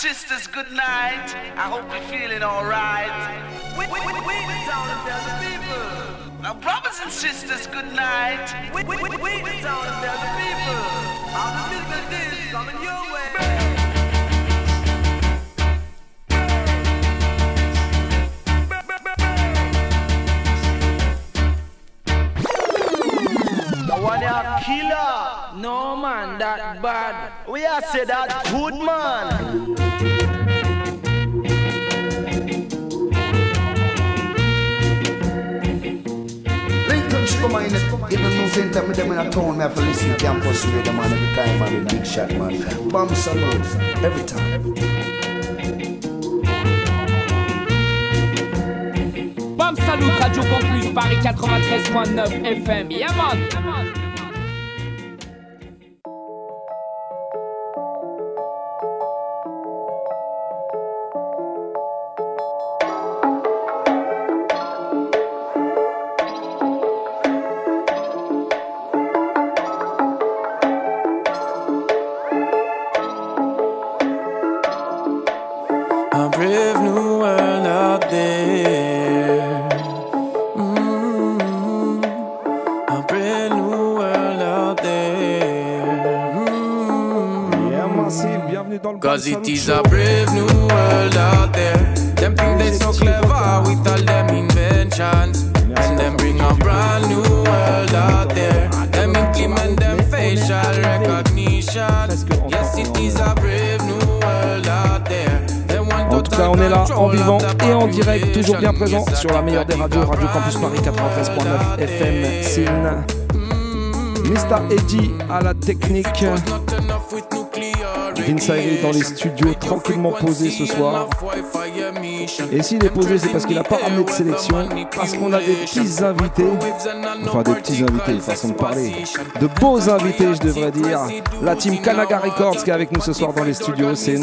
sisters, good night. I hope you're feeling alright. We, we, we, the town of the people. Now, brothers and sisters, good night. We, we, we, the town of the people. All the business is coming your way. killer. No man, that bad. We are say that good man. come on, even no same time with them in a town, me have to listen to campus radio, man, every time, man, with big shot, man. Bomb salute, every time. Bam Salut, Radio Campus, Paris 93.9 FM. Yeah, man. Cause it is a brave new world out there. Them think they so clever with all them inventions. And them bring a brand new world out there. Them implement them facial recognition. Yes, it is a brave new world out there. En tout cas, on est là en vivant et en direct, toujours bien présent sur la meilleure des radios, Radio Campus Paris 93.9 FM Sin. Mr. Eddie à la technique. Vince dans les studios, tranquillement posé ce soir. Et s'il est posé, c'est parce qu'il n'a pas ramené de sélection, parce qu'on a des petits invités. Enfin, des petits invités, façon de parler. De beaux invités, je devrais dire. La team Kanaga Records qui est avec nous ce soir dans les studios, c'est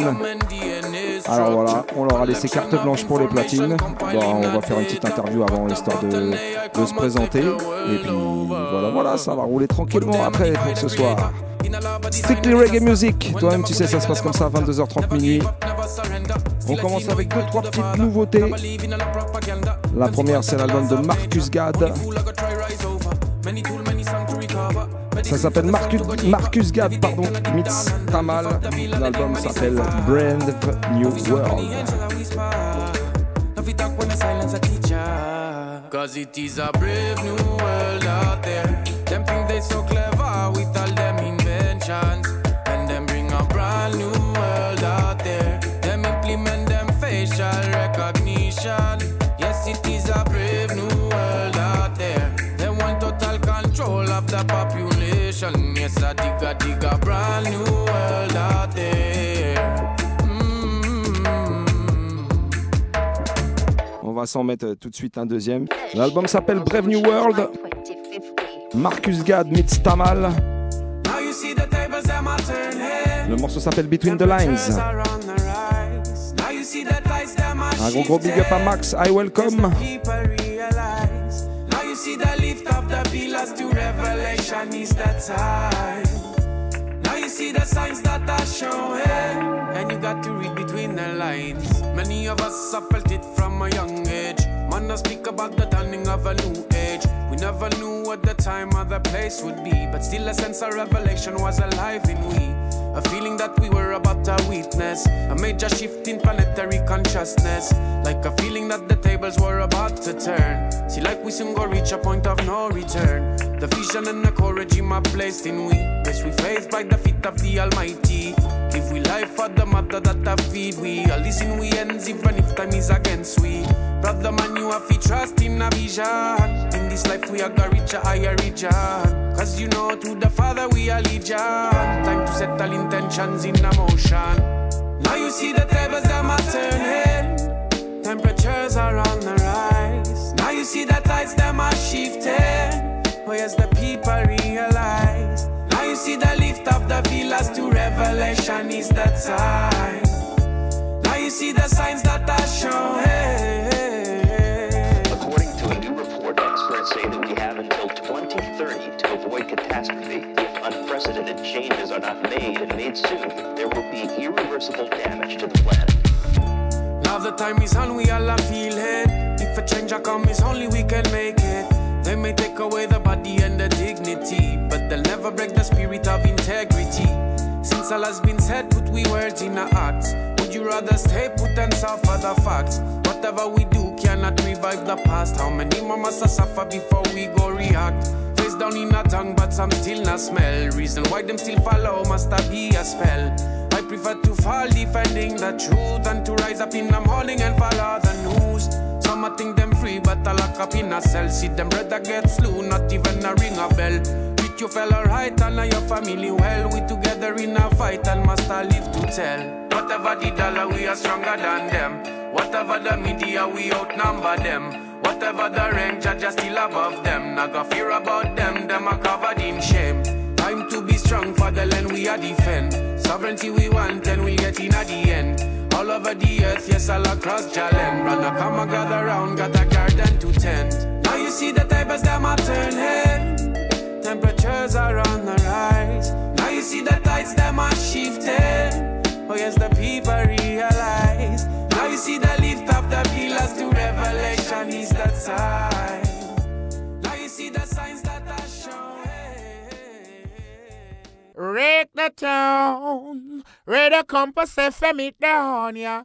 alors voilà, on leur a laissé carte blanche pour les platines. on va faire une petite interview avant, histoire de, de se présenter. Et puis voilà, voilà, ça va rouler tranquillement après pour ce soir. Strictly Reggae Music, toi-même tu sais, ça se passe comme ça, 22h30 minuit. On commence avec deux, trois petites nouveautés. La première, c'est l'album de Marcus Gad. Ça s'appelle Marcus, Marcus Gad, pardon, Mix Tamal. L'album s'appelle Brand New World. It is a new world out there. Va s'en mettre tout de suite un deuxième. L'album s'appelle Brave New World. Marcus Gad meets Tamal. Le morceau s'appelle Between the Lines. Un gros gros big up à Max, I welcome. See the signs that are showing, and you got to read between the lines. Many of us have felt it from a young age. Man, I speak about the dawning of a new age. We never knew what the time or the place would be, but still a sense of revelation was alive in we. A feeling that we were about to witness a major shift in planetary consciousness. Like a feeling that the tables were about to turn. See, like we soon go reach a point of no return. The vision and the courage in my placed in we. Yes, we faced by the feet of the Almighty. Give we life for the mother that I feed we. All this we ends even if time is against we. Brother man, you have to trust in a vision. In this life we are gonna reach a higher region. Cause you know to the Father we are legion. Time to settle intentions in a motion. Now you see the tables them are turning. Temperatures are on the rise. Now you see the tides them are shifting. Yes, the people the villas to revelation is the time. Now you see the signs that are showing. According to a new report, experts say that we have until 2030 to avoid catastrophe. If unprecedented changes are not made and made soon, there will be irreversible damage to the planet. Now the time is on, we all feel it. If a change come, it's only we can make it. They may take away the body and the dignity, but they'll never break the spirit of. All has been said, put we words in our acts. Would you rather stay put and suffer the facts? Whatever we do cannot revive the past. How many must I suffer before we go react? Face down in a tongue, but some still not smell. Reason why them still follow must be a spell. I prefer to fall defending the truth than to rise up in the morning and follow the news. Some I think them free, but I lock up in a cell. See them brother get slew, not even a ring a bell. Treat your fellow right and now your family well. We together in a fight and must live to tell. Whatever the dollar, we are stronger than them. Whatever the media, we outnumber them. Whatever the range, I just still above them. Got fear about them, them are covered in shame. Time to be strong for the land we are defend. Sovereignty we want and we'll get in at the end. All over the earth, yes, all across Jalen. A come and gather round, got a garden to tend. Now you see the tables, them are turn head. Temperatures are on the rise. Now you see the tides, them are shifting. Oh yes, the people realize. Now you see the lift of the pillars to revelation is the time. Now you see the signs that are showing. Rake the town, radio compass FM it down, yeah,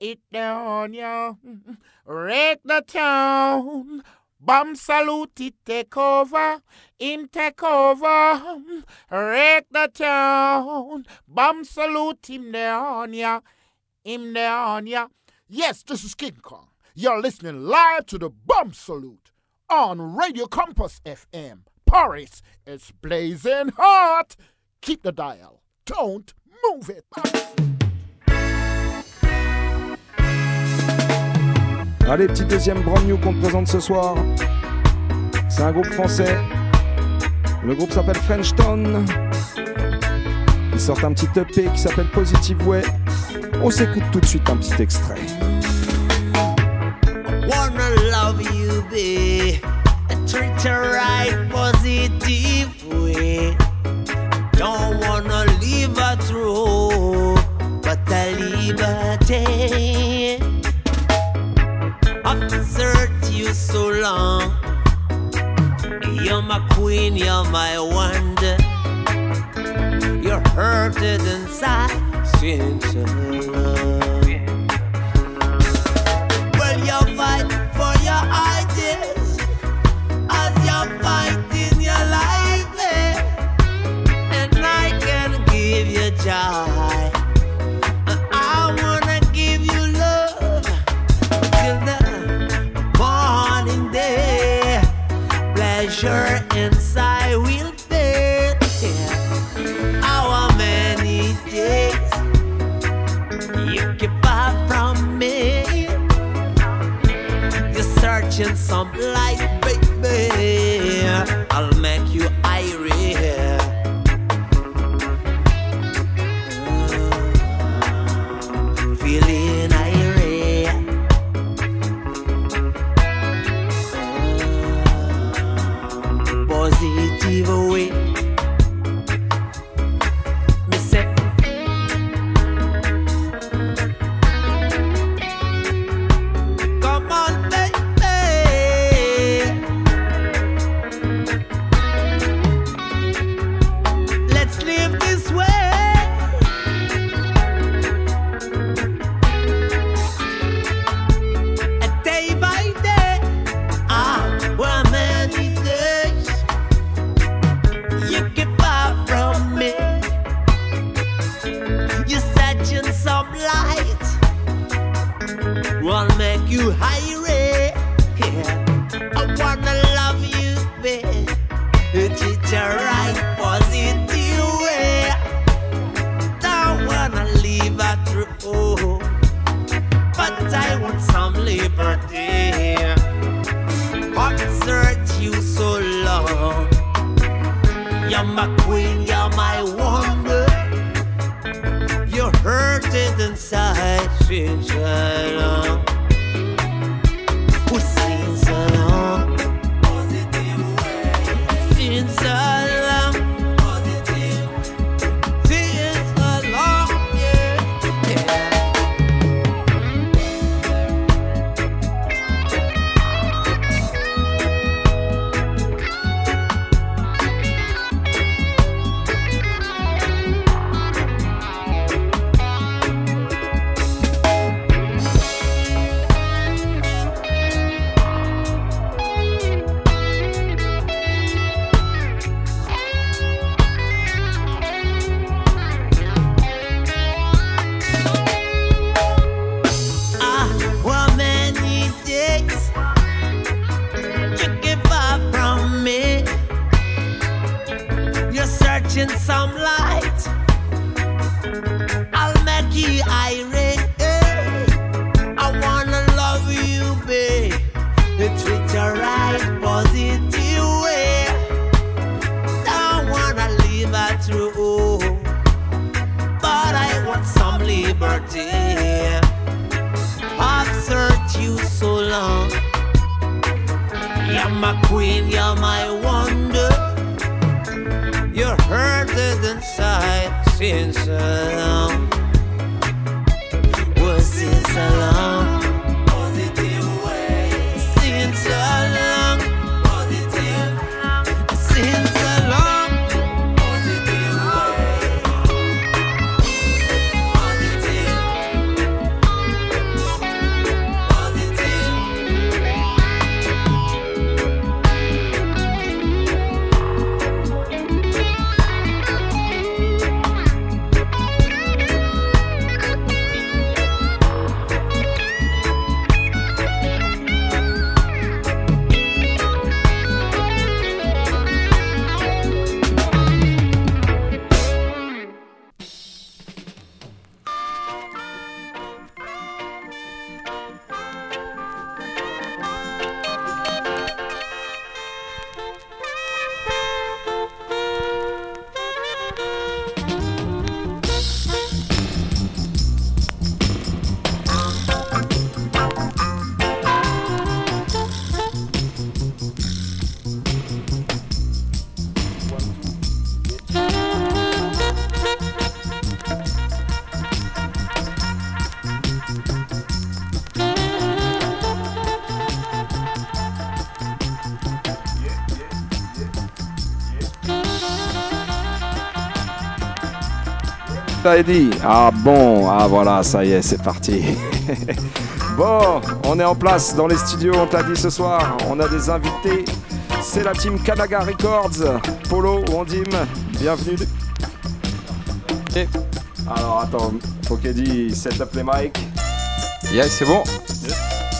it down, yeah. Rake the town, bomb salute take over, him take over. Rake the town, bomb salute him down, yeah, him down, yeah. Yes, this is King Kong. You're listening live to the bomb salute on Radio Compass FM. Paris is blazing hot. Keep the dial. Don't move it. Allez, petit deuxième brand new qu'on te présente ce soir. C'est un groupe français. Le groupe s'appelle French Town. Ils sortent un petit EP qui s'appelle Positive Way. On s'écoute tout de suite un petit extrait. Wanna love you, babe. Treat right, positive way. Don't wanna leave her through, but liberty. I've searched you so long. You're my queen, you're my wonder. You're hurted inside, since love. Well, you fight for your ideas as you're fighting your life, eh? and I can give you joy. like G.I. dit Ah bon, ah voilà, ça y est, c'est parti. bon, on est en place dans les studios, on t'a dit ce soir, on a des invités. C'est la team Kanaga Records, Polo, Wandim, bienvenue. Et alors attends, faut set up les mics. Yes, c'est bon.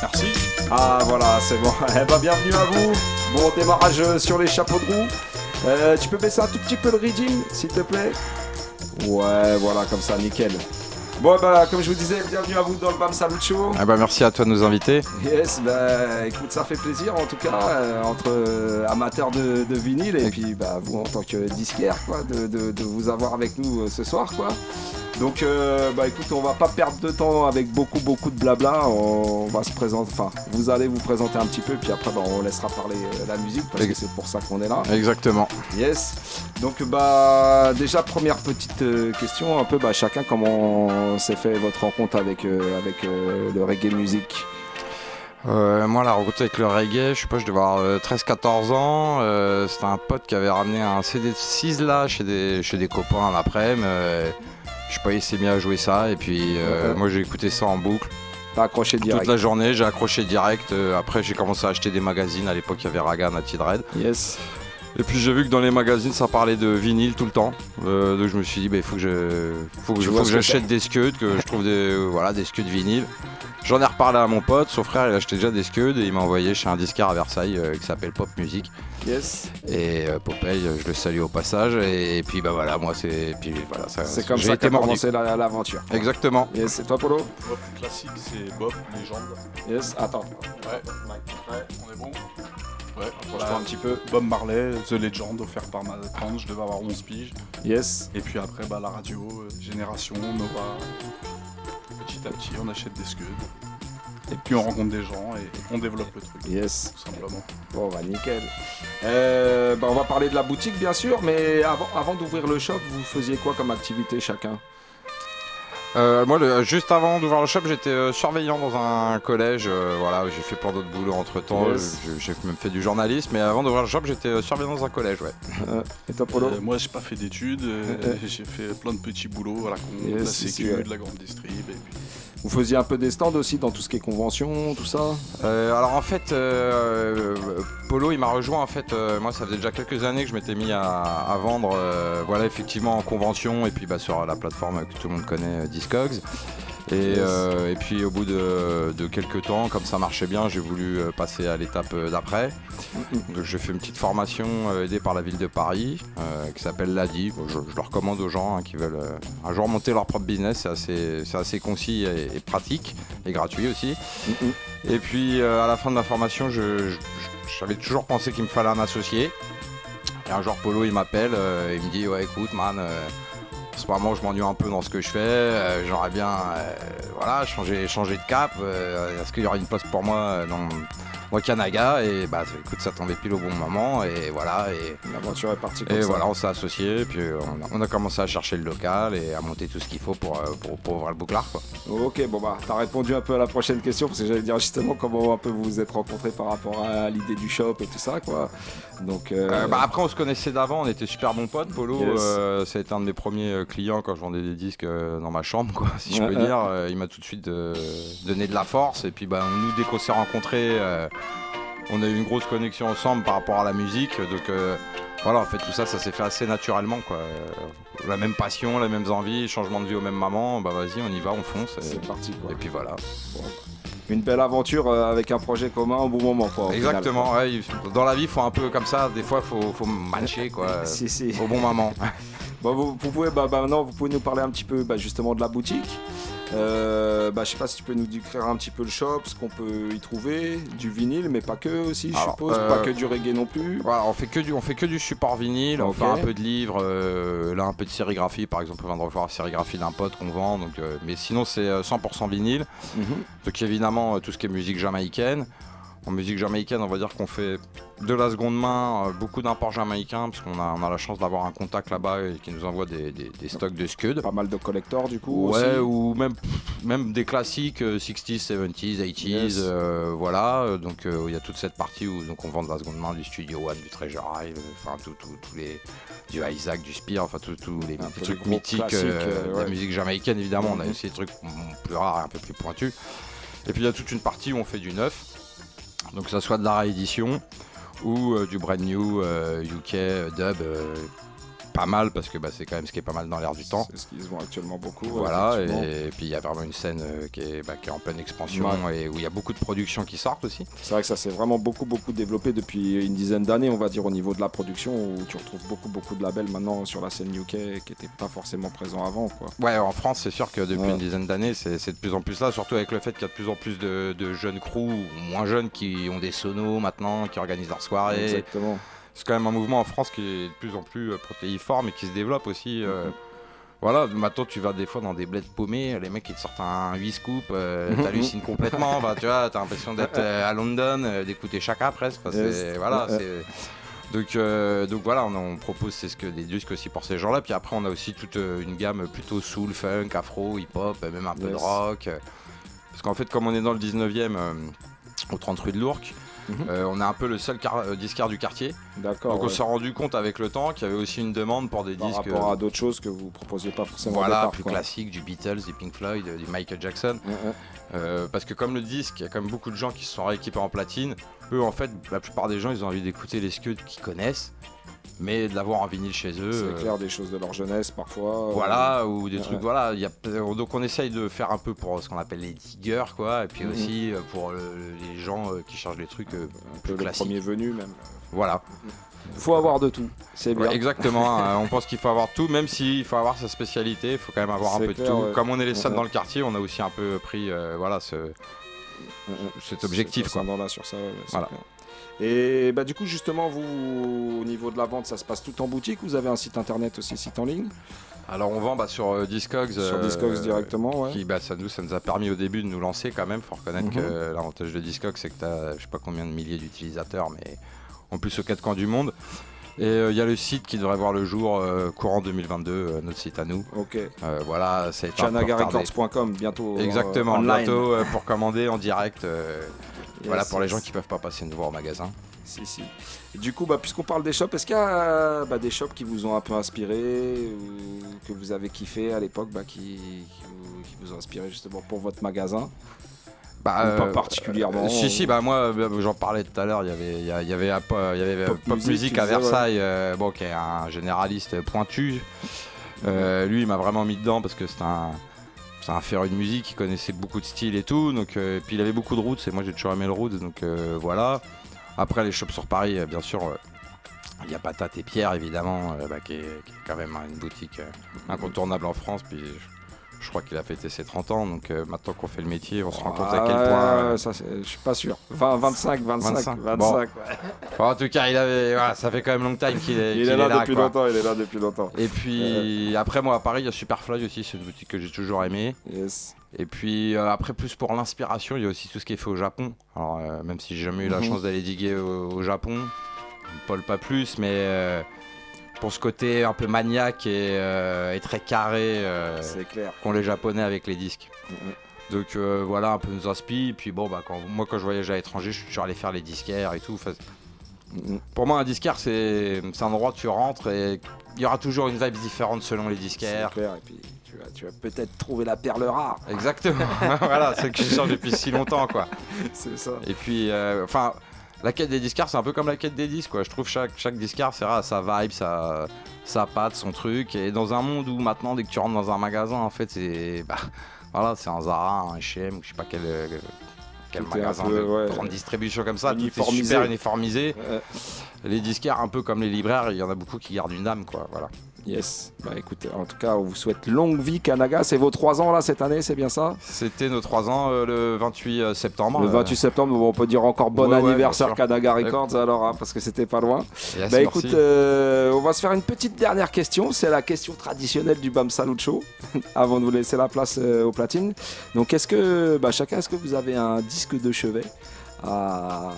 Merci. Ah voilà, c'est bon. Eh ben, bienvenue à vous. Bon démarrage sur les chapeaux de roue. Euh, tu peux baisser un tout petit peu le rigging, s'il te plaît? Ouais, voilà, comme ça, nickel. Bon, bah, comme je vous disais, bienvenue à vous dans le BAM Salut Show. Ah bah merci à toi de nous inviter. Yes, bah écoute, ça fait plaisir en tout cas, euh, entre euh, amateurs de, de vinyle et puis bah, vous en tant que disquaire, quoi, de, de- de vous avoir avec nous euh, ce soir, quoi. Donc, euh, bah écoute, on va pas perdre de temps avec beaucoup, beaucoup de blabla. On va se présenter, enfin, vous allez vous présenter un petit peu, puis après, bah, on laissera parler euh, la musique parce que c'est pour ça qu'on est là. Exactement. Yes. Donc bah déjà première petite euh, question un peu bah chacun comment s'est fait votre rencontre avec euh, avec euh, le reggae music? Euh, moi, la rencontre avec le reggae, je sais pas, je devais avoir euh, 13-14 ans. Euh, C'était un pote qui avait ramené un CD de 6 là chez des, chez des copains un après-midi. euh, je sais pas, il s'est mis à jouer ça. Et puis, euh, Ouais. moi, j'ai écouté ça en boucle. T'as accroché direct. Toute la journée, j'ai accroché direct. Euh, après, j'ai commencé à acheter des magazines. À l'époque, il y avait Raga, Natty Dread. Yes. Et puis j'ai vu que dans les magazines ça parlait de vinyle tout le temps. Euh, donc je me suis dit bah, il faut que je faut que, je- faut que que j'achète des scuds, que je trouve des euh, voilà des scuds vinyle. J'en ai reparlé à mon pote, son frère il achetait déjà des scuds et il m'a envoyé chez un disquaire à Versailles euh, qui s'appelle Pop Music. Yes. Et euh, Popeye, je le salue au passage et, puis bah voilà moi c'est puis voilà ça C'est comme j'ai ça été qu'a commencé la- l'aventure. Exactement. Yes, et toi Polo? Bob classique, c'est Bob, légende. Yes, attends. Ouais, ouais, on est bon. Ouais, Approche-toi un petit peu. Bob Marley, The Legend, offert par ma tante, je devais avoir 11 piges. Yes. Et puis après, bah, la radio, euh, Génération, Nova. Petit à petit, on achète des scuds. Et puis on rencontre des gens et on développe le truc. Yes. Tout simplement. Bon bah nickel. Euh, bah, on va parler de la boutique bien sûr, mais avant, avant d'ouvrir le shop, vous faisiez quoi comme activité chacun? Euh, moi, le- juste avant d'ouvrir le shop, j'étais euh, surveillant dans un collège. euh, voilà, j'ai fait plein d'autres boulots entre temps. Yes. J'ai même fait du journalisme, mais avant d'ouvrir le shop, j'étais euh, surveillant dans un collège, ouais. et toi, Polo Euh, Moi, j'ai pas fait d'études. j'ai fait plein de petits boulots à la con, Yes, de la si, sécu, si, ouais. de la grande distrib. Et puis... Vous faisiez un peu des stands aussi dans tout ce qui est convention, tout ça Euh, alors en fait, euh, Polo, il m'a rejoint. En fait, euh, moi, ça faisait déjà quelques années que je m'étais mis à, vendre, voilà, effectivement en convention et puis bah, sur la plateforme que tout le monde connaît, Discogs. Et, euh, et puis au bout de, de quelques temps, comme ça marchait bien, j'ai voulu euh, passer à l'étape euh, d'après. Donc j'ai fait une petite formation aidée par la ville de Paris euh, qui s'appelle l'ADI. Je, je le recommande aux gens hein, qui veulent euh, un jour monter leur propre business. C'est assez, concis et, et pratique et gratuit aussi. Et puis à la fin de ma formation, j'avais toujours pensé qu'il me fallait un associé. Et un jour Polo il m'appelle, il me dit ouais écoute man, En ce moment, je m'ennuie un peu dans ce que je fais. euh, J'aimerais bien, euh, voilà, changer, de cap. euh, Est-ce qu'il y aura une place pour moi euh, dans au Kanaga Et bah, écoute, ça tombait pile au bon moment. Et voilà. Et l'aventure est partie comme Et ça. voilà, on s'est associés. Puis on a, on a commencé à chercher le local et à monter tout ce qu'il faut pour, euh, pour, pour ouvrir le bouclard. Quoi. Ok, bon bah, t'as répondu un peu à la prochaine question parce que j'allais dire justement comment un peu vous vous êtes rencontrés par rapport à l'idée du shop et tout ça, quoi. Donc, euh, Euh, bah, après, on se connaissait d'avant, on était super bons potes. Polo, Yes. euh, ça a été un de mes premiers clients quand je vendais des disques dans ma chambre, quoi, si je peux dire. Il m'a tout de suite donné de la force. Et puis, bah, nous, dès qu'on s'est rencontrés, on a eu une grosse connexion ensemble par rapport à la musique. Donc, euh, voilà, en fait, tout ça, ça s'est fait assez naturellement, quoi. Euh, La même passion, les mêmes envies, changement de vie au même moment. Bah, vas-y, on y va, on fonce. C'est parti, quoi. Et puis voilà. une belle aventure euh, avec un projet commun au bon moment, quoi. Exactement, ouais, dans la vie, il faut un peu comme ça. Des fois, il faut, faut matcher, quoi. Si, si. Au bon moment. Bon, vous, vous pouvez, bah, bah, maintenant, vous pouvez nous parler un petit peu bah, justement de la boutique. Euh, bah, je sais pas si tu peux nous décrire un petit peu le shop, ce qu'on peut y trouver, du vinyle, mais pas que aussi, je Alors, suppose, euh, pas que du reggae non plus. Voilà, on fait que du, on fait que du support vinyle, on fait un peu de livres, euh, là un peu de sérigraphie, par exemple, on vient de revoir la sérigraphie d'un pote qu'on vend, donc, euh, mais sinon c'est euh, 100% vinyle. Mhm. Donc évidemment euh, tout ce qui est musique jamaïcaine. En musique jamaïcaine, on va dire qu'on fait de la seconde main, euh, beaucoup d'imports jamaïcains, parce qu'on a, on a la chance d'avoir un contact là-bas et qui nous envoie des, des- des stocks de Scud. Pas mal de collectors du coup. Ouais, aussi. ou même, même des classiques euh, 60s, 70s, 80s, Yes. euh, voilà. Euh, Donc euh, il y a toute cette partie où donc, on vend de la seconde main, du Studio One, du Treasure euh, enfin tout, tout- tous les, du Isaac, du Spear, enfin tous les trucs mythiques classiques, de ouais. la musique jamaïcaine évidemment. On a Mhm. aussi des trucs plus rares, et un peu plus pointus. Et puis il y a toute une partie où on fait du neuf, donc que ça soit de la réédition ou euh, du brand new euh, UK euh, dub. Pas mal parce que bah, c'est quand même ce qui est pas mal dans l'air du temps. C'est ce qu'ils ont actuellement beaucoup. Voilà, et, puis il y a vraiment une scène euh, qui, est, bah, qui est en pleine expansion Ouais. et où il y a beaucoup de productions qui sortent aussi. C'est vrai que ça s'est vraiment beaucoup beaucoup développé depuis une dizaine d'années, on va dire au niveau de la production, où tu retrouves beaucoup beaucoup de labels maintenant sur la scène UK qui n'étaient pas forcément présents avant, quoi. Ouais, en France, c'est sûr que depuis Ouais. une dizaine d'années, c'est de plus en plus là, surtout avec le fait qu'il y a de plus en plus de, de jeunes crews, moins jeunes, qui ont des sonos maintenant, qui organisent leurs soirées. Exactement. C'est quand même un mouvement en France qui est de plus en plus euh, protéiforme et qui se développe aussi. euh, Voilà, maintenant tu vas des fois dans des bleds paumés, les mecs ils te sortent un 8 scoop, euh, Mhm. t'hallucines complètement, bah, tu vois, t'as l'impression d'être euh, à London, d'écouter Chaka presque. Yes. voilà, Donc, euh, donc voilà, on, on propose c'est ce que des disques aussi pour ces gens-là. Puis après, on a aussi toute une gamme plutôt soul, funk, afro, hip-hop, même un peu de rock. Parce qu'en fait, comme on est dans le 19e, euh, au 30 rue de l'Ourcq, euh, on est un peu le seul car- euh, disquaire du quartier. Mhm. D'accord. Donc on ouais. s'est rendu compte avec le temps qu'il y avait aussi une demande pour des Par disques. rapport euh, à d'autres choses que vous proposiez pas forcément au voilà, départ, plus quoi. classique, du Beatles, du Pink Floyd, euh, du Michael Jackson. Euh, parce que comme le disque, il y a quand même beaucoup de gens qui se sont rééquipés en platine. Eux, en fait, la plupart des gens, ils ont envie d'écouter les scuds qu'ils connaissent, mais de l'avoir en vinyle chez eux. C'est euh, clair, des choses de leur jeunesse parfois. euh, voilà, ou des ouais, trucs, voilà. il Y a, donc on essaye de faire un peu pour ce qu'on appelle les diggers, quoi, et puis Mhm. aussi euh, pour le- les gens euh, qui cherchent des trucs euh, Un plus peu le premier venu même. Voilà. Faut avoir de tout, c'est bien. Ouais, exactement, euh, on pense qu'il faut avoir tout, même s'il faut avoir sa spécialité, il faut quand même avoir un peu clair, de tout. ouais. Comme on est les seuls Ouais, dans le quartier, on a aussi un peu pris euh, voilà, ce, cet objectif. Quoi. là sur ça, ouais, ouais, c'est Voilà. Et bah du coup justement vous au niveau de la vente ça se passe tout en boutique vous avez un site internet aussi site en ligne? Alors on vend bah, sur euh, Discogs. Sur Discogs directement, ouais. Qui, bah, ça, nous, ça nous a permis au début de nous lancer quand même. faut reconnaître Mhm. que l'avantage de Discogs, c'est que tu as je sais pas combien de milliers d'utilisateurs, mais en plus aux quatre coins du monde. Et euh, il y a le site qui devrait voir le jour euh, courant 2022, euh, notre site à nous. Ok. Voilà, retardé. chanagarecords.com bientôt Exactement, bientôt pour commander en direct. Yes, voilà pour les gens qui peuvent pas passer nous voir au magasin. Si, si. Du coup, bah, puisqu'on parle des shops, est-ce qu'il y a bah, des shops qui vous ont un peu inspiré ou que vous avez kiffé à l'époque, bah, qui, qui vous, qui vous ont inspiré justement pour votre magasin? Bah, pas euh, particulièrement si, si, bah moi, euh, j'en parlais tout à l'heure. Il y avait, il y il y avait, Pop, il y avait euh, Pop Pop, Music, à ouais. Versailles, bon, qui est un généraliste pointu. Euh, lui, il m'a vraiment mis dedans parce que c'est un, c'est un féru de musique. Il connaissait beaucoup de styles et tout. Donc, euh, puis il avait beaucoup de roots et moi, j'ai toujours aimé le roots. Donc euh, voilà. Après, les shops sur Paris, bien sûr. il y a Patate et Pierre, évidemment, bah, qui, est, qui est quand même une boutique incontournable en France. Puis je, je crois qu'il a fêté ses 30 ans, donc euh, maintenant qu'on fait le métier, on se rend compte Ah, à quel point. euh, ça, je suis pas sûr. 20, 25, 25, 25. 25. Bon. ouais. Bon, en tout cas, il avait, voilà, ça fait quand même long time qu'il est, Il est là depuis quoi. longtemps, il est là depuis longtemps. Et puis après, moi à Paris, il y a Superfly aussi, c'est une boutique que j'ai toujours aimé. Yes. Et puis euh, après, plus pour l'inspiration, il y a aussi tout ce qui est fait au Japon. Alors, euh, même si j'ai jamais eu la Mhm. chance d'aller diguer au, au Japon, Paul pas plus, mais pour ce côté un peu maniaque et, euh, et très carré euh, qu'ont les Japonais avec les disques. Donc euh, voilà, un peu nos inspi. Puis bon, bah, quand, moi quand je voyageais à l'étranger, je suis allé faire les disquaires et tout. Enfin, pour moi, un disquaire, c'est un endroit où tu rentres et il y aura toujours une vibe différente selon les disquaires. C'est clair, et puis tu vas, tu vas peut-être trouver la perle rare. Exactement. voilà, c'est que je cherche depuis si longtemps, quoi. C'est ça. Et puis, euh, enfin, la quête des disquaires, c'est un peu comme la quête des disques, quoi. Je trouve chaque chaque disquaire, c'est sa vibe, sa sa patte, son truc. Et dans un monde où maintenant, dès que tu rentres dans un magasin, en fait, c'est bah, voilà, c'est un Zara, un H&M, je sais pas quel euh, quel Tout magasin peu, de ouais. grande distribution comme ça, tout est Uniformisé. super uniformisé. Ouais. Les disquaires, un peu comme les libraires, il y en a beaucoup qui gardent une âme, quoi. Voilà. Yes. Bah écoute, en tout cas, on vous souhaite longue vie, Kanaga. C'est vos 3 ans là cette année, c'est bien ça? C'était nos 3 ans euh, le 28 septembre. Le euh, 28 septembre, bon, on peut dire encore bon Ouais, anniversaire. Kanaga Records alors, hein, parce que c'était pas loin. Yes, bah merci. écoute, euh, on va se faire une petite dernière question. C'est la question traditionnelle du Bam Salut Show, avant de vous laisser la place euh, aux platines. Donc, est-ce que, bah, chacun, est-ce que vous avez un disque de chevet? À,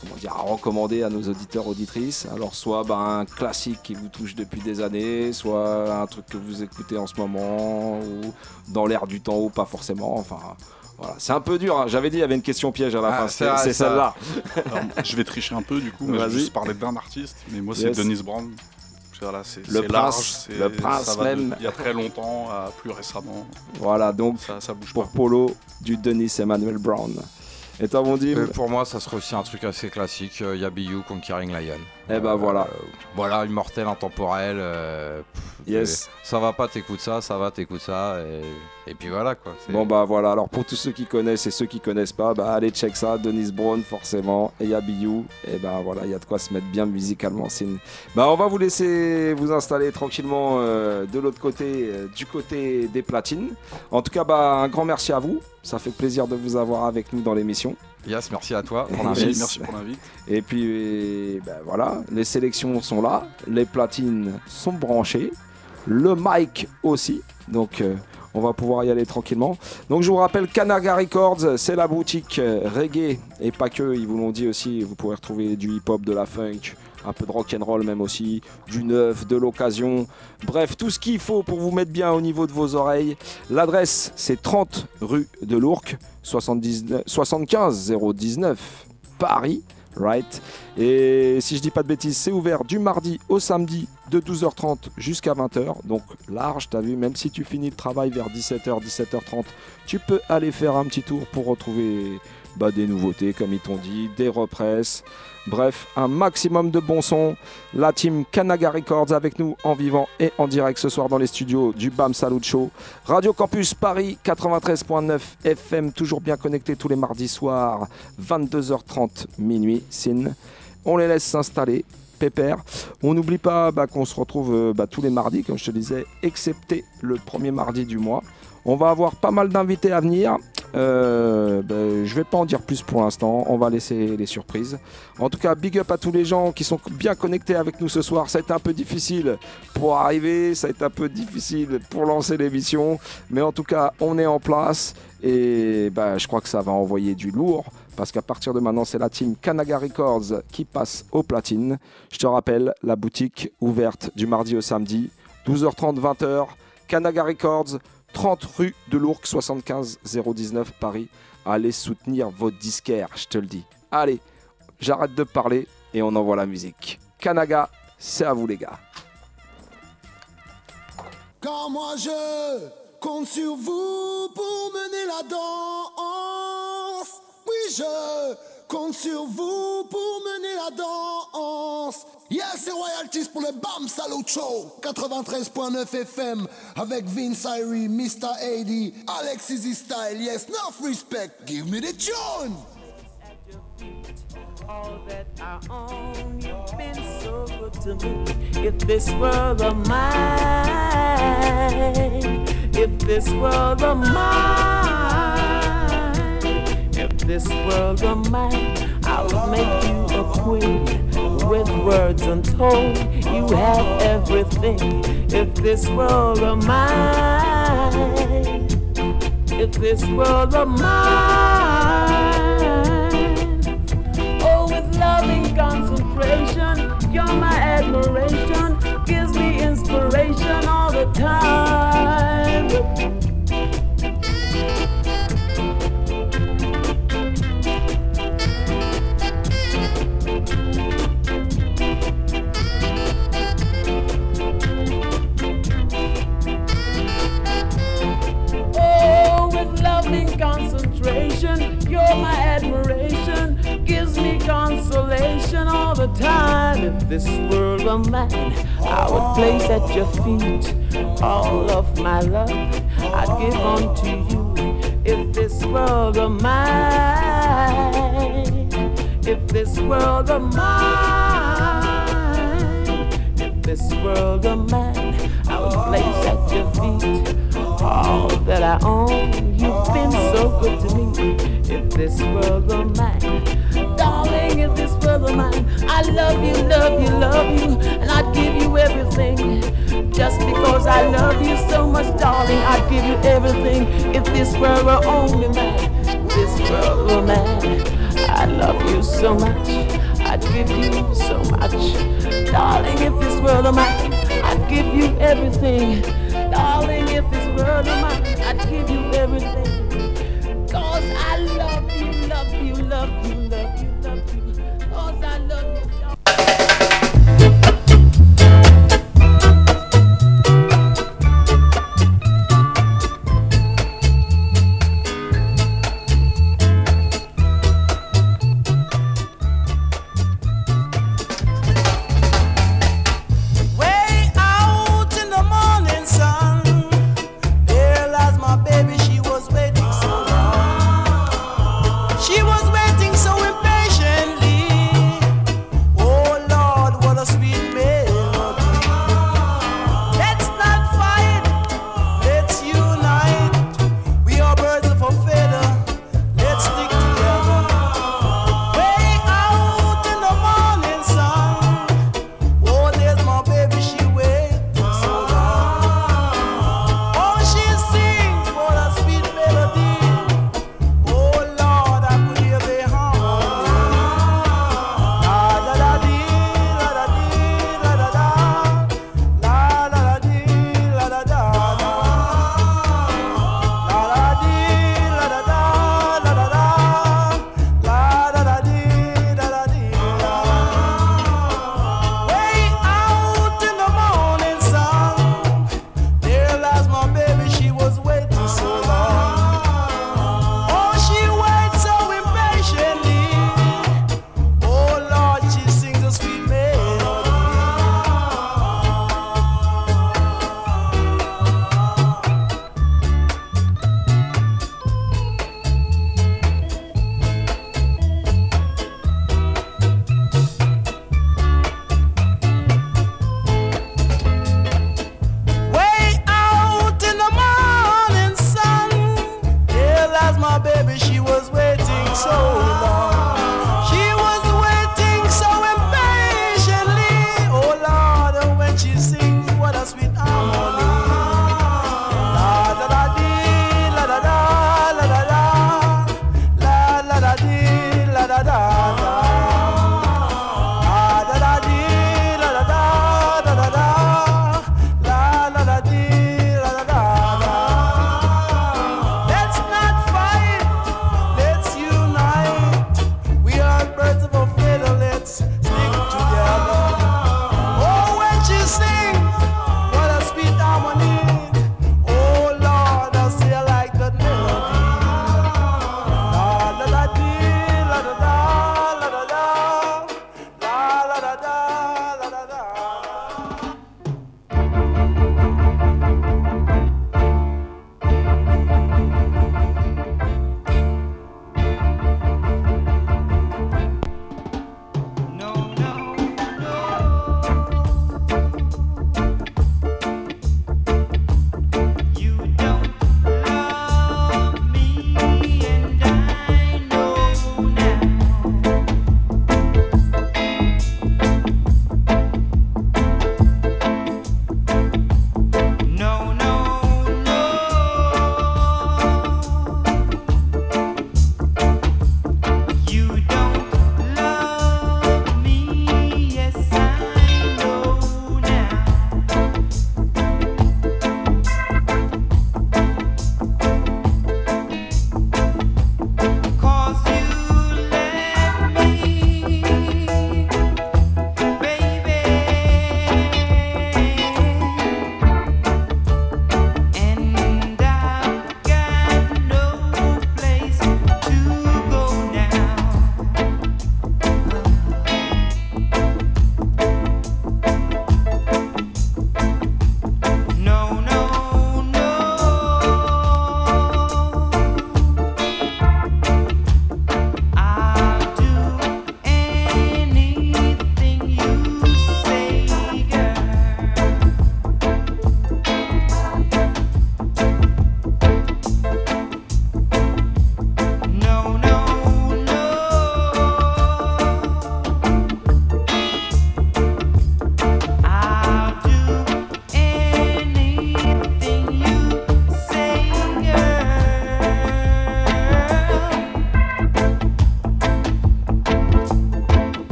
comment dire, à recommander à nos auditeurs auditrices Alors, soit bah, un classique qui vous touche depuis des années, soit un truc que vous écoutez en ce moment, ou dans l'air du temps, ou pas forcément. Enfin. Voilà, c'est un peu dur. hein. J'avais dit il y avait une question piège à la Ah, fin. c'est celle-là. Je vais tricher un peu du coup, mais je vais juste parler d'un artiste. Mais moi, c'est Yes. Dennis Brown. Voilà, c'est Le prince, large, c'est- le prince même. il y a très longtemps à plus récemment. Voilà, donc Ça, ça bouge pour pas. Polo, du Denis Emmanuel Brown. Et Euh, pour moi, ça serait aussi un truc assez classique. euh, Yabiyu, Conquering Lion. Eh ben voilà. Euh, voilà, immortel, intemporel. euh, pff, Yes. Ça va pas, t'écoutes ça, ça va, t'écoutes ça. Et, et puis voilà quoi. Bon bah voilà, alors pour tous ceux qui connaissent et ceux qui connaissent pas, bah allez check ça, Denis Brown forcément, et Yabiyu, et ben voilà, il y a de quoi se mettre bien musicalement. une- Bah on va vous laisser vous installer tranquillement euh, de l'autre côté, euh, du côté des platines. En tout cas, bah un grand merci à vous, ça fait plaisir de vous avoir avec nous dans l'émission. Yes, merci à toi pour l'invite. merci pour l'invite. Et puis ben voilà, les sélections sont là, les platines sont branchées, le mic aussi. Donc euh, on va pouvoir y aller tranquillement. Donc je vous rappelle Kanaga Records, c'est la boutique euh, reggae et pas que, ils vous l'ont dit aussi, vous pourrez retrouver du hip-hop, de la funk, un peu de rock and roll même aussi, du neuf, de l'occasion. Bref, tout ce qu'il faut pour vous mettre bien au niveau de vos oreilles. L'adresse c'est 30 rue de l'Ourcq, 79 75 019 Paris. Right. Et si je dis pas de bêtises, c'est ouvert du mardi au samedi de 12h30 jusqu'à 20h. Donc large, t'as vu, même si tu finis le travail vers 17h, 17h30, tu peux aller faire un petit tour pour retrouver bah, des nouveautés, comme ils t'ont dit, des represses. Bref, un maximum de bon son. La team Kanaga Records avec nous en vivant et en direct ce soir dans les studios du BAM Salut Show. Radio Campus Paris 93.9 FM, toujours bien connecté tous les mardis soirs, 22h30 minuit. Sin. On les laisse s'installer. Pépère. On n'oublie pas bah, qu'on se retrouve euh, bah, tous les mardis, comme je te disais, excepté le premier mardi du mois. On va avoir pas mal d'invités à venir. Euh, ben, je vais pas en dire plus pour l'instant. On va laisser les surprises. En tout cas, big up à tous les gens qui sont bien connectés avec nous ce soir. Ça a été un peu difficile pour arriver. Ça a été un peu difficile pour lancer l'émission. Mais en tout cas, on est en place. Et ben, je crois que ça va envoyer du lourd. Parce qu'à partir de maintenant, c'est la team Kanaga Records qui passe aux platines. Je te rappelle, la boutique ouverte du mardi au samedi, 12h30, 20h. Kanaga Records, 30 rue de l'Ourcq, 75 019 Paris. Allez soutenir vos disquaires, je te le dis. Allez, j'arrête de parler et on envoie la musique. Kanaga, c'est à vous les gars. Moi je compte sur vous pour mener la danse. Oui, je compte sur vous pour mener la danse. Yes, c'est Royalties pour le BAM Salut Show 93.9 FM avec Vince Irie, Mr. AD, Alex Easy Style. Yes, enough respect. Give me the tune. all that I own. You've been so good to me. If this world of mine, if this world of mine, this world of mine, I will make you a queen with words untold. You have everything. If this world of mine, if this world of mine, oh, with loving concentration, you're my admiration, gives me inspiration all the time. Concentration, you're my admiration, gives me consolation all the time. If this world were mine, I would place at your feet all of my love. I'd give unto you. If this world were mine, if this world were mine, if this world were mine, I would place at your feet all that I own. You've been so good to me. If this world were mine, darling, if this world were mine, I love you, love you, love you, and I'd give you everything. Just because I love you so much, darling, I'd give you everything. If this world were only mine, this world were mine, I love you so much. I'd give you so much. Darling, if this world were mine, I'd give you everything. Darling, if this world were mine, I'd give you everything. realized my baby, she was waiting so long.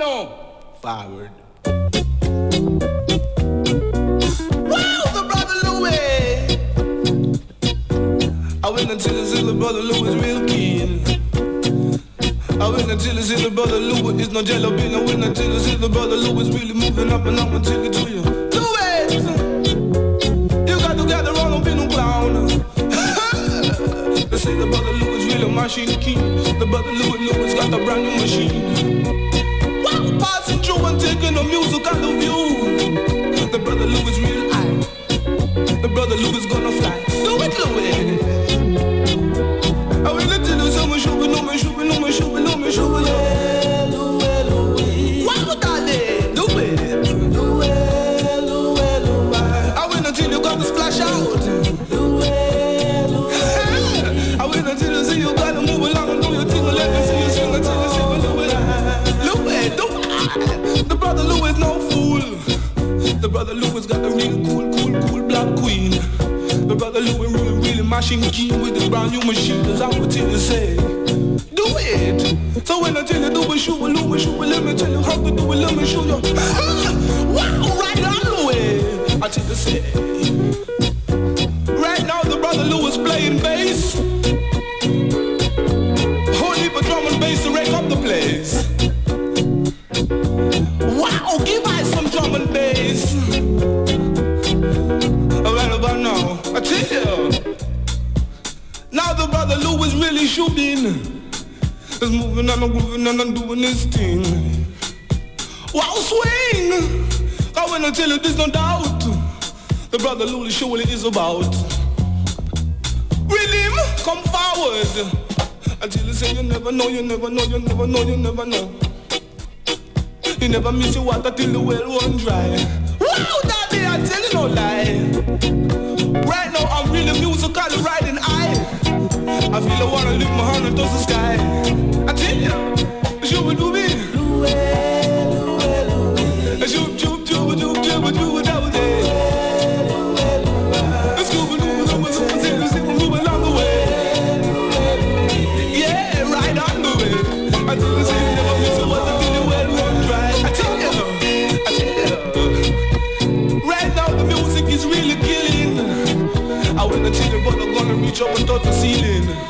non. My brother Lou and really, really machine key with the brand new machine, cause I'm tell you say, do it. So when I tell you do it, shoot it, Lou, shoot it, let me tell you how to do it, let me show you. wow, right on the way. I tell you say. and grooving and I'm doing this thing. Wow, swing! Cause when I tell you there's no doubt, the brother Lulu show what it is about. Rhythm, come forward. Until you say you never know, you never know, you never know, you never know. You never miss your water till the well run dry. Wow, daddy, I tell you no lie. Right now I'm really musical, right? I feel I wanna lift my hand up to the sky. I tell you, you me, do me. Shoot, shoot. to ceiling.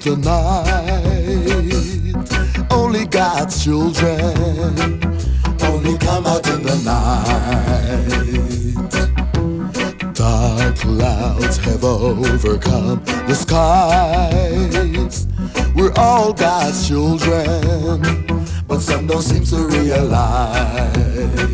tonight. Only God's children only come out in the night. Dark clouds have overcome the skies. We're all God's children, but some don't seem to realize.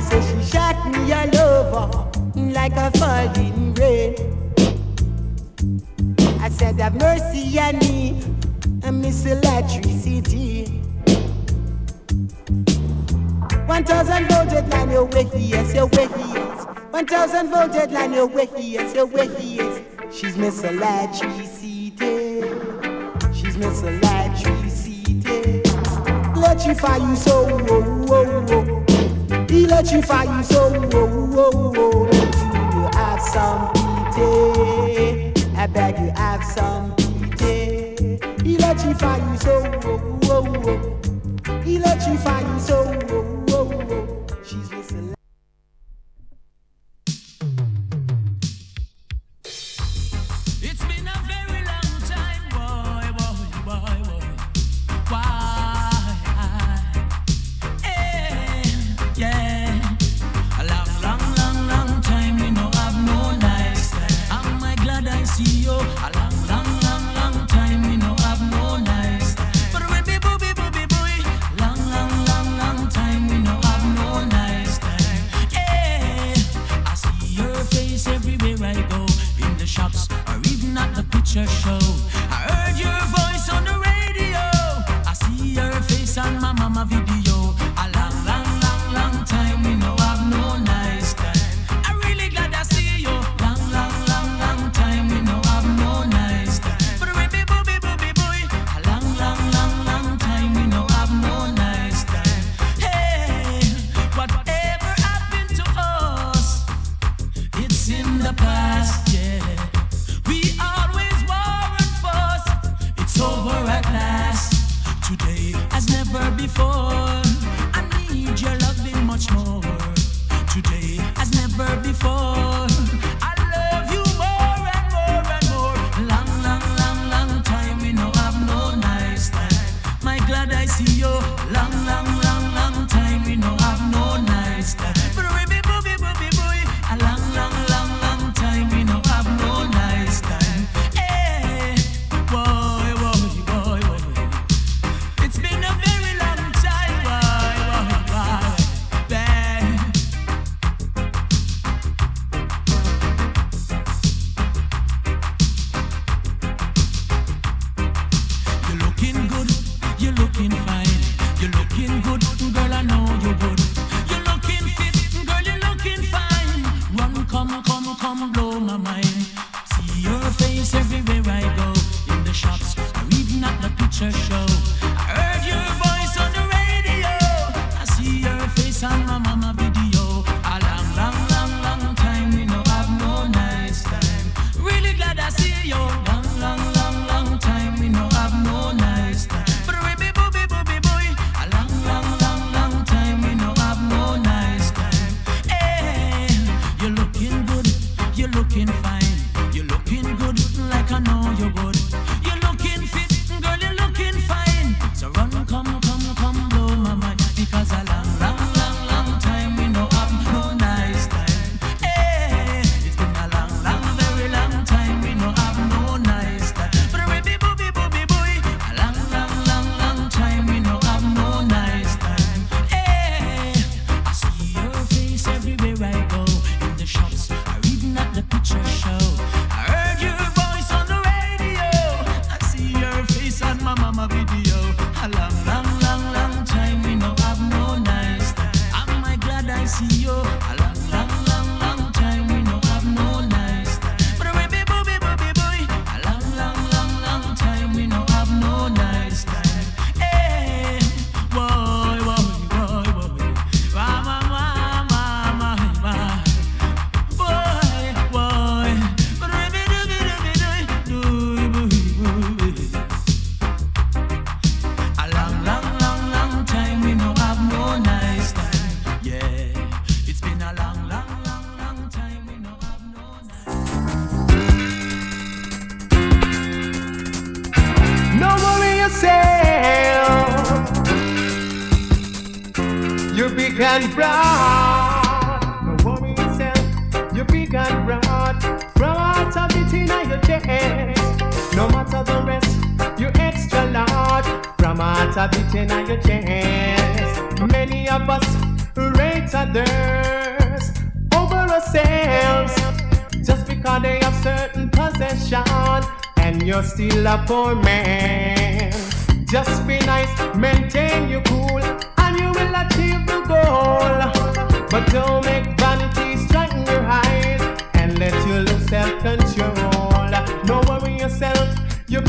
I say she shot me all over like a falling rain. I said have mercy on me, I miss electricity. One thousand voltage line, your way he is, your way he is. One thousand voltage line, your way he is, your way he is. She's Miss Electricity. She's Miss Electricity. Electrify you so, whoa, whoa, whoa let you you so oh, oh, oh. You have some pity? I beg you have some pity. He let you you so oh, oh, oh. He you you so oh, oh. oh.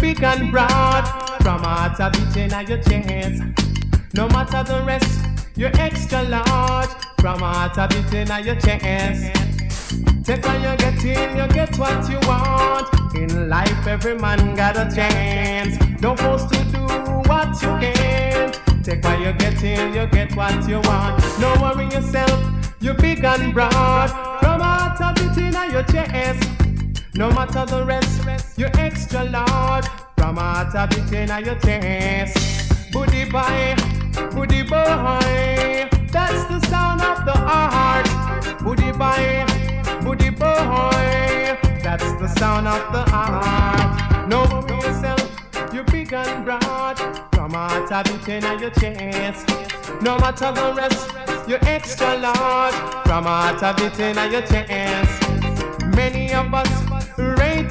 Big and broad. From out of it in your chest. No matter the rest, you're extra large. From out of it in your chest. Take what you get in, you get what you want. In life, every man got a chance. Don't force to do what you can't. Take what you get in, you get what you want. No worry yourself, you're big and broad. From out of it in your chest. No matter the rest, you're extra large. From out of it in your chest. Booty boy, booty boy. That's the sound of the heart. Booty boy, booty boy. That's the sound of the heart. No yourself, you're big and broad. From out of it in your chest. No matter the rest, you're extra large. From out of it in your chest. Many of us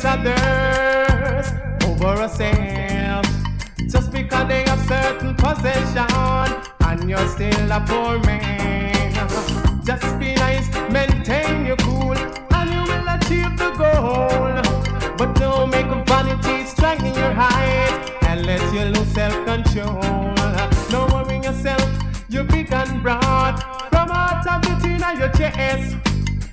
others over ourselves. Just because they have certain possession and you're still a poor man. Just be nice, maintain your cool, and you will achieve the goal. But don't make vanity in your eyes and let you lose self-control. No worry yourself, you're big and broad. From out of in your chest.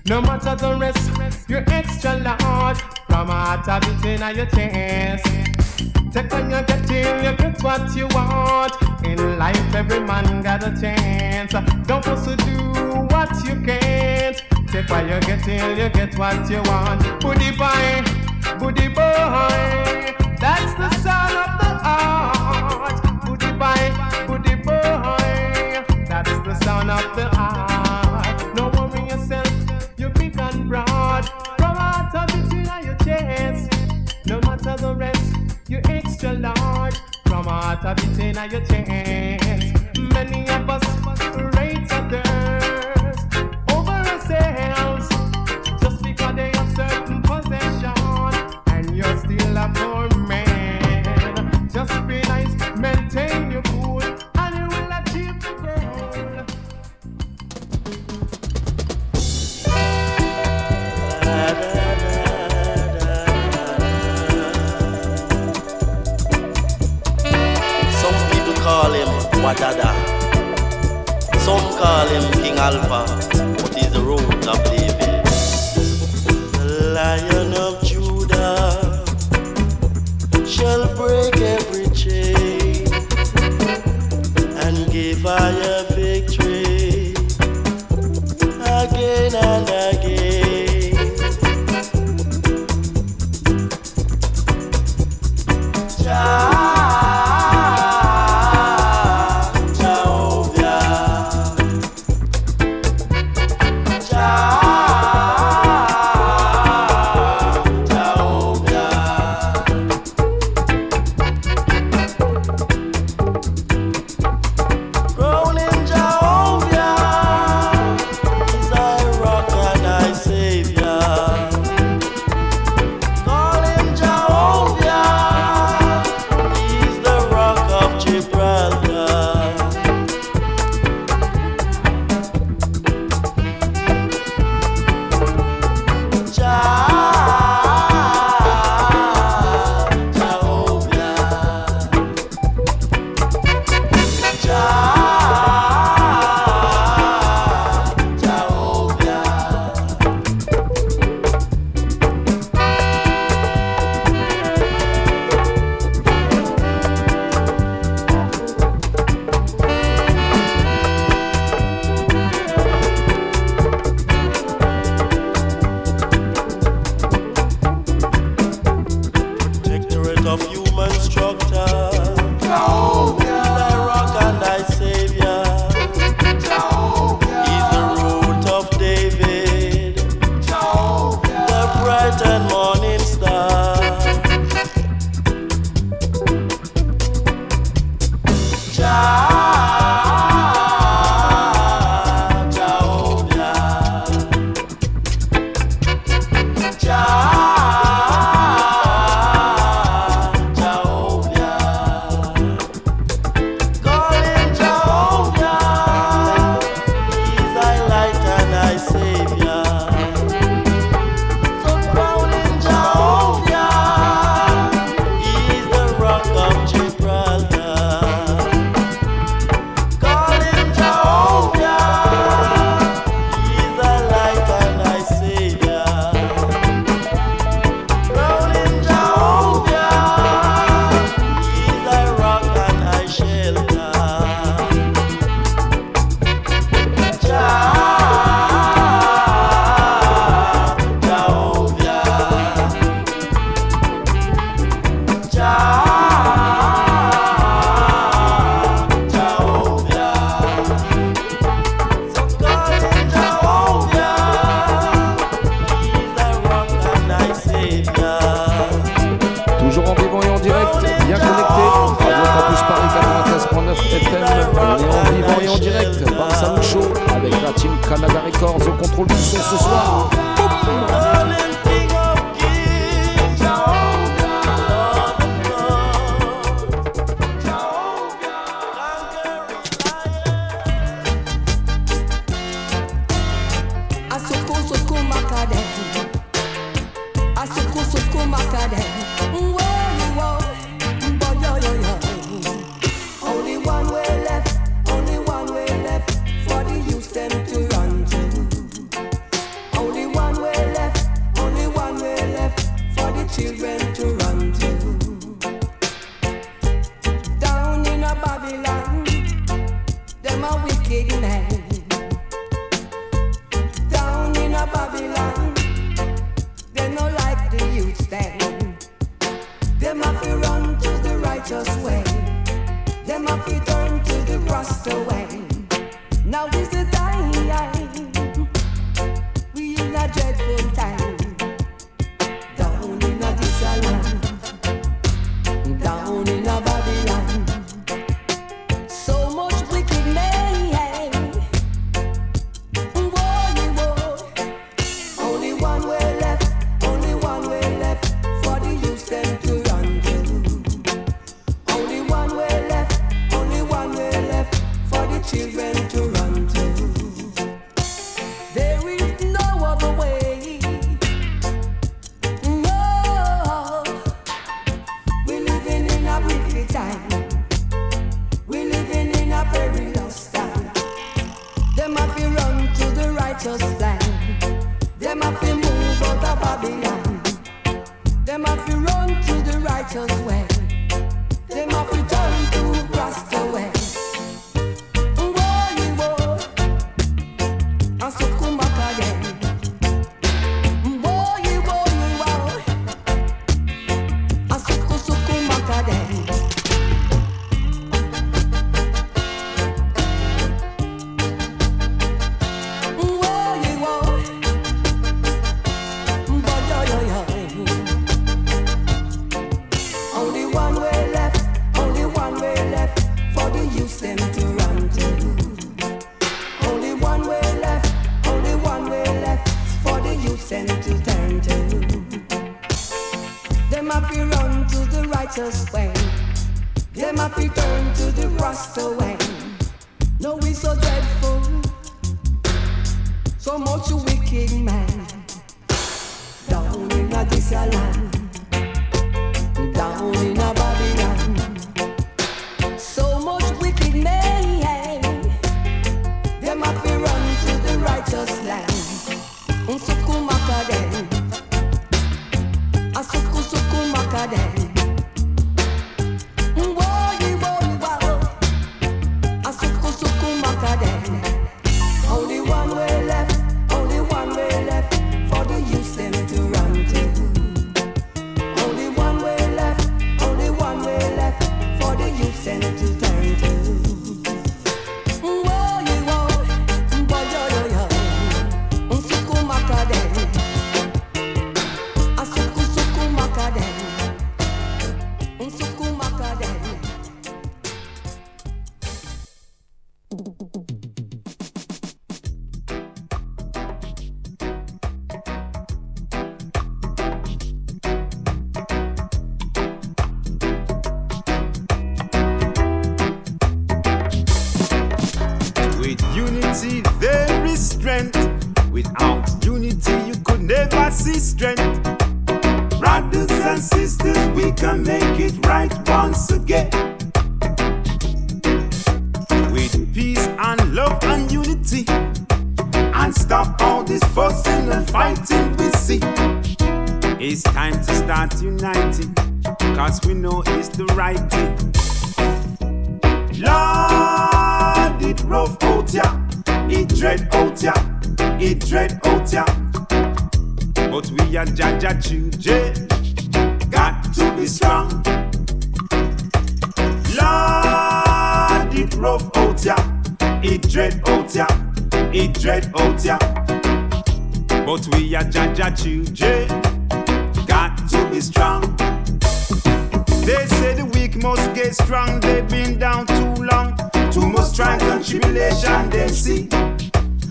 No matter the rest, you're extra large. From out of it in your chest. Take when you get in, you get what you want. In life, every man got a chance. Don't force to do what you can't. Take while you get in, you get what you want. Booty boy, booty boy. That's the sound of the heart. Booty boy, booty boy. That's the sound of the heart. In. No matter the rest, you're extra large. From out of in your chest. Many of us Wadada. Some call him King Alpha, but he's the root of David. The Lion must get strong. They've been down too long. Too much trial and tribulation they see.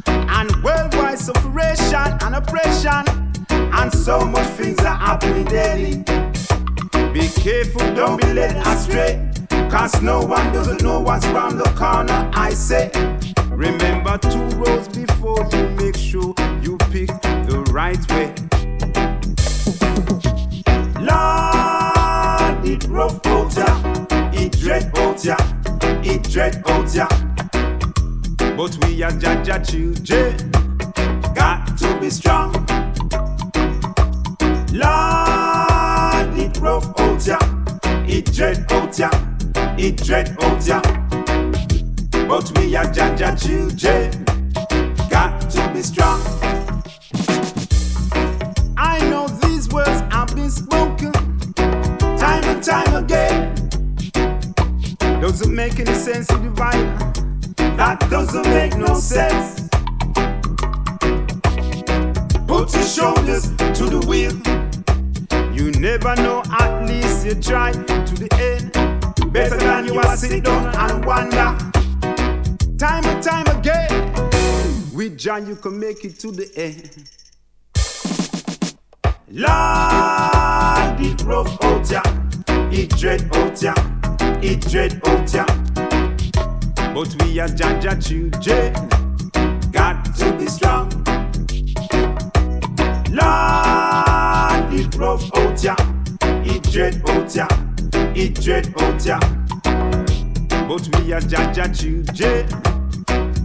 And worldwide separation and oppression, and so much things are happening daily. Be careful, don't be led astray. Cause no one doesn't know what's round the corner. I say, remember two roads before you make sure you pick the right way. Lord, it rough out ya, it dread out ya, it dread out ya. But we are Jaja children, got to be strong. Lord, it rough out ya, it dread out ya, it dread out ya. But we are Jaja children, got to be strong. I know these words have been spoken time again. Doesn't make any sense to divide. That doesn't make no sense. Put your shoulders to the wheel. You never know, at least you try to the end. Better than you are sit down and wonder. Time and time again, with John you can make it to the end. Lord, it rough out ya, it dread out ya, it dread out ya. But we are Jaja children, got to be strong. Lord, it rough out ya, it dread out ya, it dread out ya. But we are Jaja children,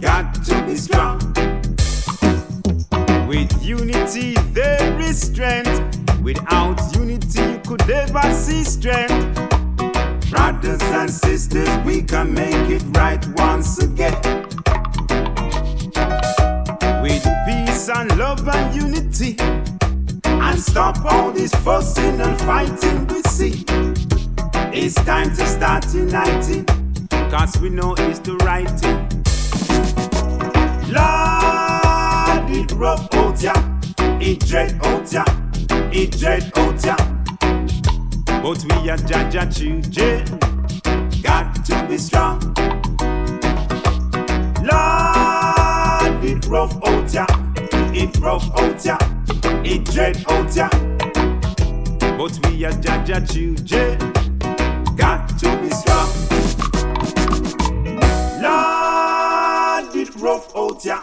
got to be strong. With unity there is strength. Without unity you could never see strength. Brothers and sisters, we can make it right once again. With peace and love and unity. And stop all this fussing and fighting we see. It's time to start uniting. Cause we know it's the right thing. Lord, it rough out ya, it dread out ya, dread out ya. But we are Jaja children, got to be strong. Lord, it rough out ya, it rough out ya, it dread out ya. But we are Jaja children, got to be strong. Lord, it rough out ya.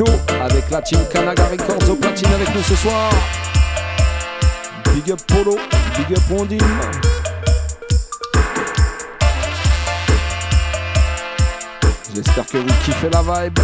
Avec la team Kanaga Records au platine avec nous ce soir. Big up Polo, big up Ondine. J'espère que vous kiffez la vibe.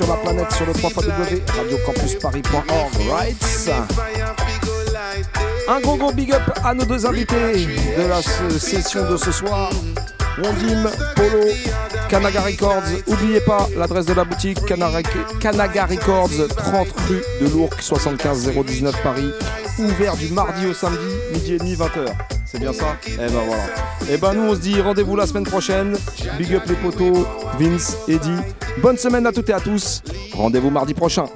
Sur la planète sur le 3 radiocampusparis.org right Un gros gros big up à nos deux invités de la session de ce soir Wondim, Polo, Kanaga Records. Oubliez pas l'adresse de la boutique Kanaga Records, 30 rue de l'Ourcq, 75 019 Paris. Ouvert du mardi au samedi, midi et demi, 20h. C'est bien ça? Eh ben voilà. Eh ben nous on se dit rendez-vous la semaine prochaine. Big up les potos, Vince, Eddie. Bonne semaine à toutes et à tous. Rendez-vous mardi prochain.